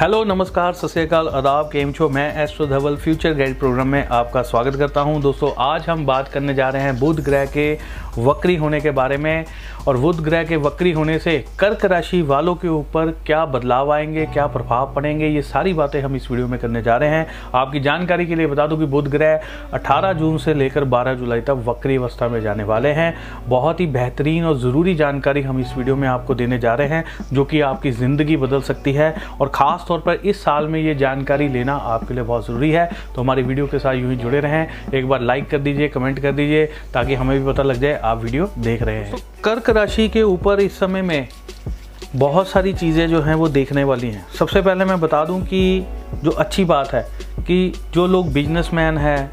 Hello, नमस्कार, सत श्रीकाल आदाब, केम छो? मैं astro Dhaval future guide program में आपका स्वागत करता हूँ। दोस्तों, आज हम बात करने जा रहे हैं बुध ग्रह के वक्री होने के बारे में और बुध ग्रह के वक्री होने से कर्क राशि वालों के ऊपर क्या बदलाव आएँगे, क्या प्रभाव पड़ेंगे, ये सारी बातें हम इस वीडियो में करने जा रहे हैं। आपकी जानकारी के लिए बता दूँ कि बुध ग्रह 18 जून से लेकर 12 जुलाई तक वक्री अवस्था में जाने वाले हैं। बहुत ही बेहतरीन और ज़रूरी जानकारी हम इस वीडियो में आपको देने जा रहे हैं, जो कि आपकी ज़िंदगी बदल सकती है और ख़ास तौर पर इस साल में ये जानकारी लेना आपके लिए बहुत ज़रूरी है। तो हमारी वीडियो के साथ यूँ ही जुड़े रहें। एक बार लाइक कर दीजिए, कमेंट कर दीजिए, ताकि हमें भी पता लग जाए आप वीडियो देख रहे हैं। कर्क राशि के ऊपर इस समय में बहुत सारी चीज़ें जो हैं वो देखने वाली हैं। सबसे पहले मैं बता दूँ कि जो अच्छी बात है कि जो लोग बिजनेसमैन हैं,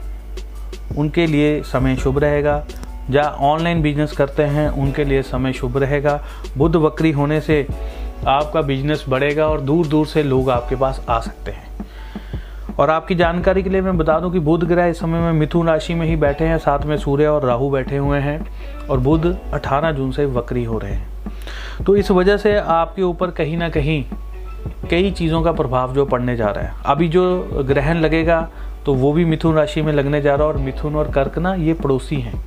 उनके लिए समय शुभ रहेगा। या ऑनलाइन बिज़नेस करते हैं, उनके लिए समय शुभ रहेगा। बुध वक्री होने से आपका बिज़नेस बढ़ेगा और दूर दूर से लोग आपके पास आ सकते हैं। और आपकी जानकारी के लिए मैं बता दूँ कि बुध ग्रह इस समय में मिथुन राशि में ही बैठे हैं। साथ में सूर्य और राहु बैठे हुए हैं और बुध 18 जून से वक्री हो रहे हैं। तो इस वजह से आपके ऊपर कहीं ना कहीं कई चीज़ों का प्रभाव जो पड़ने जा रहा है। अभी जो ग्रहण लगेगा तो वो भी मिथुन राशि में लगने जा रहा है और मिथुन और कर्क ना ये पड़ोसी हैं।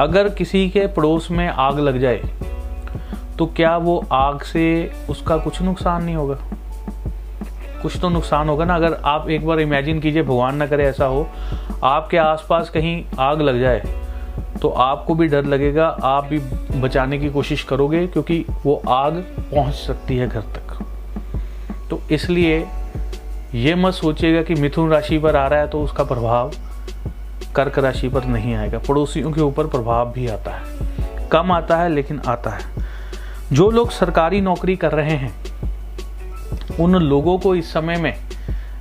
अगर किसी के पड़ोस में आग लग जाए तो क्या वो आग से उसका कुछ नुकसान नहीं होगा? कुछ तो नुकसान होगा ना। अगर आप एक बार इमेजिन कीजिए, भगवान ना करे ऐसा हो, आपके आसपास कहीं आग लग जाए तो आपको भी डर लगेगा, आप भी बचाने की कोशिश करोगे, क्योंकि वो आग पहुँच सकती है घर तक। तो इसलिए ये मत सोचिएगा कि मिथुन राशि पर आ रहा है तो उसका प्रभाव कर्क राशि पर नहीं आएगा। पड़ोसियों के ऊपर प्रभाव भी आता है। कम आता है, लेकिन आता है। जो लोग सरकारी नौकरी कर रहे हैं उन लोगों को इस समय में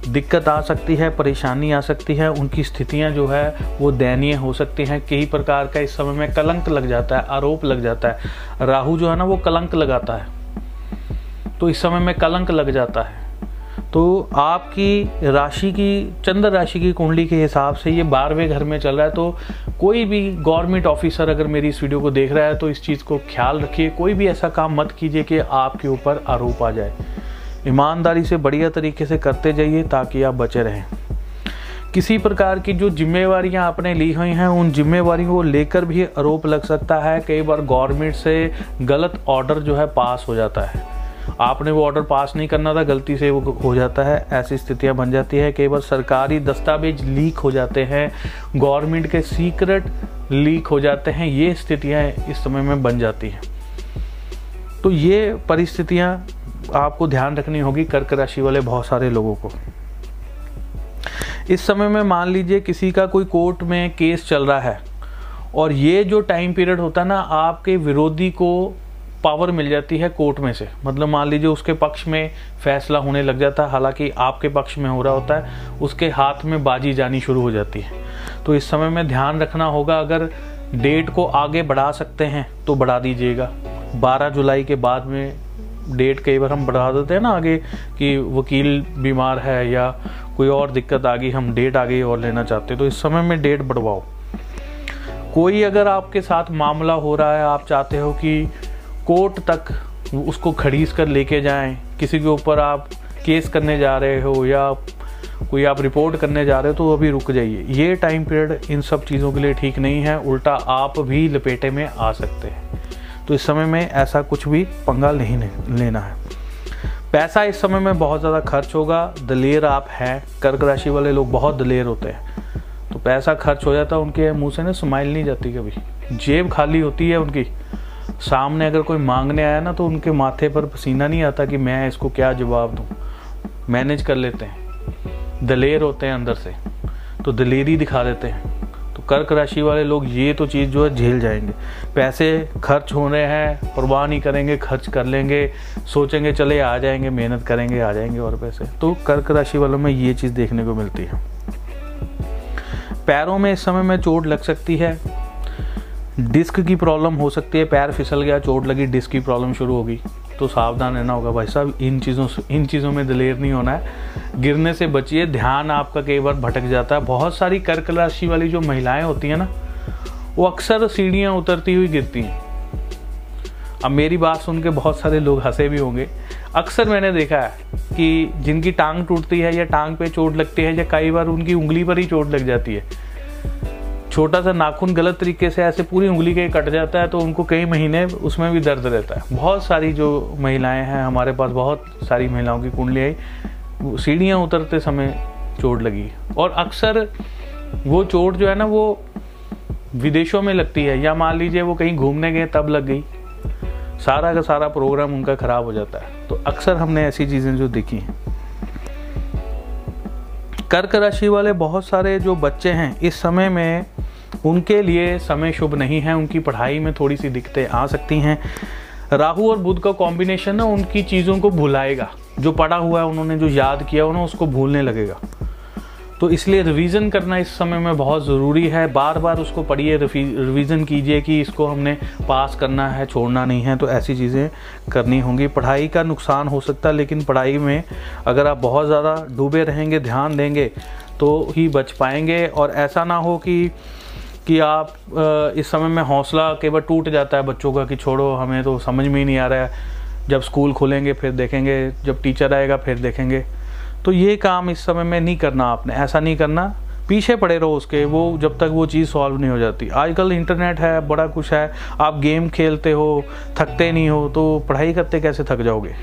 दिक्कत आ सकती है, परेशानी आ सकती है, उनकी स्थितियाँ जो है वो दयनीय हो सकती हैं। कई प्रकार का इस समय में कलंक लग जाता है, आरोप लग जाता है। राहु जो है ना वो कलंक लगाता है। तो इस समय में कलंक लग जाता है। तो आपकी राशि की, चंद्र राशि की कुंडली के हिसाब से ये बारहवें घर में चल रहा है तो कोई भी गवर्नमेंट ऑफिसर अगर मेरी इस वीडियो को देख रहा है तो इस चीज़ को ख्याल रखिए। कोई भी ऐसा काम मत कीजिए कि आपके ऊपर आरोप आ जाए। ईमानदारी से बढ़िया तरीके से करते जाइए ताकि आप बचे रहें। किसी प्रकार की जो जिम्मेवारियाँ आपने ली हुई हैं, उन जिम्मेवारियों को लेकर भी आरोप लग सकता है, कई बार गवर्नमेंट से गलत ऑर्डर जो है पास हो जाता है। आपने वो ऑर्डर पास नहीं करना था, गलती से वो हो जाता है, ऐसी स्थितियाँ बन जाती है। कई बार सरकारी दस्तावेज़ लीक हो जाते हैं, गवर्नमेंट के सीक्रेट लीक हो जाते हैं, ये स्थितियाँ इस समय में बन जाती हैं। तो ये परिस्थितियाँ आपको ध्यान रखनी होगी, कर्क राशि वाले बहुत सारे लोगों को। इस समय में मान लीजिए किसी का कोई कोर्ट में केस चल रहा है, और ये जो टाइम पीरियड होता है ना, आपके विरोधी को पावर मिल जाती है कोर्ट में से। मतलब मान लीजिए उसके पक्ष में फैसला होने लग जाता है, हालाँकि आपके पक्ष में हो रहा होता है, उसके हाथ में बाजी जानी शुरू हो जाती है। तो इस समय में ध्यान रखना होगा, अगर डेट को आगे बढ़ा सकते हैं तो बढ़ा दीजिएगा। 12 जुलाई के बाद में डेट कई बार हम बढ़ा देते हैं ना आगे कि वकील बीमार है या कोई और दिक्कत आ गई, हम डेट आगे और लेना चाहते हैं। तो इस समय में डेट बढ़वाओ। कोई अगर आपके साथ मामला हो रहा है, आप चाहते हो कि कोर्ट तक उसको खड़ीस कर लेके जाएँ, किसी के ऊपर आप केस करने जा रहे हो या कोई आप रिपोर्ट करने जा रहे हो तो अभी रुक जाइए। ये टाइम पीरियड इन सब चीज़ों के लिए ठीक नहीं है, उल्टा आप भी लपेटे में आ सकते हैं। तो इस समय में ऐसा कुछ भी पंगा नहीं लेना है। पैसा इस समय में बहुत ज़्यादा खर्च होगा। दलेर आप हैं। कर्क राशि वाले लोग बहुत दलेर होते हैं। तो पैसा खर्च हो जाता है, उनके मुँह से ना स्माइल नहीं जाती कभी। जेब खाली होती है उनकी। सामने अगर कोई मांगने आया ना तो उनके माथे पर पसीना नहीं आता कि मैं इसको क्या जवाब दूँ। मैनेज कर लेते हैं। दलेर होते हैं अंदर से। तो दलेरी दिखा देते हैं। कर्क राशि वाले लोग, ये तो चीज़ जो है झेल जाएँगे। पैसे खर्च हो रहे हैं परवाह नहीं करेंगे, खर्च कर लेंगे, सोचेंगे, चले, आ जाएँगे, मेहनत करेंगे, आ जाएँगे और पैसे। तो कर्क राशि वालों में ये चीज़ देखने को मिलती है। पैरों में इस समय में चोट लग सकती है। डिस्क की प्रॉब्लम हो सकती है, पैर फिसल गया, चोट लगी, डिस्क की प्रॉब्लम शुरू होगी। तो सावधान रहना होगा भाई साहब। इन चीज़ों से इन चीज़ों में दलेर नहीं होना है। गिरने से बचिए। ध्यान आपका कई बार भटक जाता है। बहुत सारी कर्क राशि वाली जो महिलाएँ होती हैं ना, वो अक्सर सीढ़ियाँ उतरती हुई गिरती हैं। अब मेरी बात सुन के बहुत सारे लोग हंसे भी होंगे। अक्सर मैंने देखा है कि जिनकी टांग टूटती है या टांग पे चोट लगती है या कई बार उनकी उंगली पर ही चोट लग जाती है छोटा सा नाखून गलत तरीके से ऐसे पूरी उंगली के कट जाता है तो उनको कई महीने उसमें भी दर्द रहता है। बहुत सारी जो महिलाएँ हैं हमारे पास, बहुत सारी महिलाओं की कुंडली आई सीढ़ियाँ उतरते समय चोट लगी। और अक्सर वो चोट जो है ना, वो विदेशों में लगती है, या मान लीजिए वो कहीं घूमने गए, तब लग गई। सारा का सारा प्रोग्राम उनका खराब हो जाता है। तो अक्सर हमने ऐसी चीज़ें जो देखी हैं। कर्क राशि वाले बहुत सारे जो बच्चे हैं, इस समय में उनके लिए समय शुभ नहीं है, उनकी पढ़ाई में थोड़ी सी दिक्कतें आ सकती हैं। राहु और बुध का कॉम्बिनेशन ना उनकी चीज़ों को भुलाएगा। जो पढ़ा हुआ है, उन्होंने जो याद किया उन्हें उसको भूलने लगेगा। तो इसलिए रिवीजन करना इस समय में बहुत ज़रूरी है। बार बार उसको पढ़िए रिवीजन कीजिए कि इसको हमने पास करना है, छोड़ना नहीं है तो ऐसी चीज़ें करनी होंगी। पढ़ाई का नुकसान हो सकता है, लेकिन पढ़ाई में अगर आप बहुत ज़्यादा डूबे रहेंगे, ध्यान देंगे तो ही बच पाएँगे। और ऐसा ना हो कि कि आप इस समय में हौसला कई बार टूट जाता है बच्चों का कि छोड़ो, हमें तो समझ में ही नहीं आ रहा है। जब स्कूल खुलेंगे, फिर देखेंगे, जब टीचर आएगा, फिर देखेंगे। तो ये काम इस समय में नहीं करना आपने, ऐसा नहीं करना। पीछे पड़े रहो उसके, वो जब तक वो चीज़ सॉल्व नहीं हो जाती। आजकल इंटरनेट है, बड़ा कुछ है, आप गेम खेलते हो, थकते नहीं हो तो पढ़ाई करते कैसे थक जाओगे?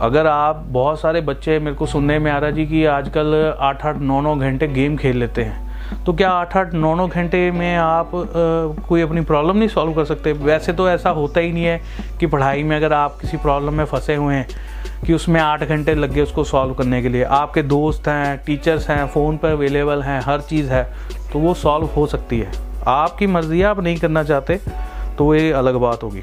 अगर आप, बहुत सारे बच्चे मेरे को सुनने में आ रहा जी कि आजकल आठ आठ, नौ नौ घंटे गेम खेल लेते हैं। तो क्या आठ आठ नौ नौ घंटे में आप आ, कोई अपनी प्रॉब्लम नहीं सॉल्व कर सकते? वैसे तो ऐसा होता ही नहीं है कि पढ़ाई में अगर आप किसी प्रॉब्लम में फंसे हुए हैं कि उसमें आठ घंटे लग गए उसको सॉल्व करने के लिए। आपके दोस्त हैं टीचर्स हैं फ़ोन पर अवेलेबल हैं हर चीज़ है तो वो सॉल्व हो सकती है। आपकी मर्ज़ी आप नहीं करना चाहते तो ये अलग बात होगी।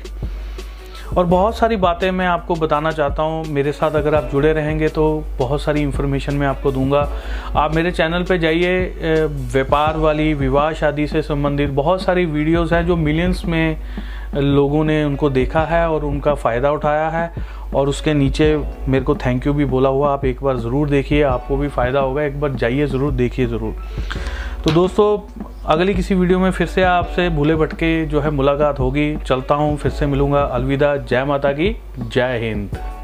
और बहुत सारी बातें मैं आपको बताना चाहता हूँ। मेरे साथ अगर आप जुड़े रहेंगे तो बहुत सारी इन्फॉर्मेशन मैं आपको दूँगा। आप मेरे चैनल पे जाइए व्यापार वाली, विवाह, शादी से संबंधित बहुत सारी वीडियोस हैं जो मिलियंस में लोगों ने उनको देखा है और उनका फ़ायदा उठाया है। और उसके नीचे मेरे को थैंक यू भी बोला हुआ, आप एक बार ज़रूर देखिए, आपको भी फ़ायदा होगा। एक बार जाइए, ज़रूर देखिए ज़रूर। तो दोस्तों अगली किसी वीडियो में फिर से आपसे भूले भटके जो है मुलाकात होगी। चलता हूँ, फिर से मिलूँगा। अलविदा। जय माता की। जय हिंद।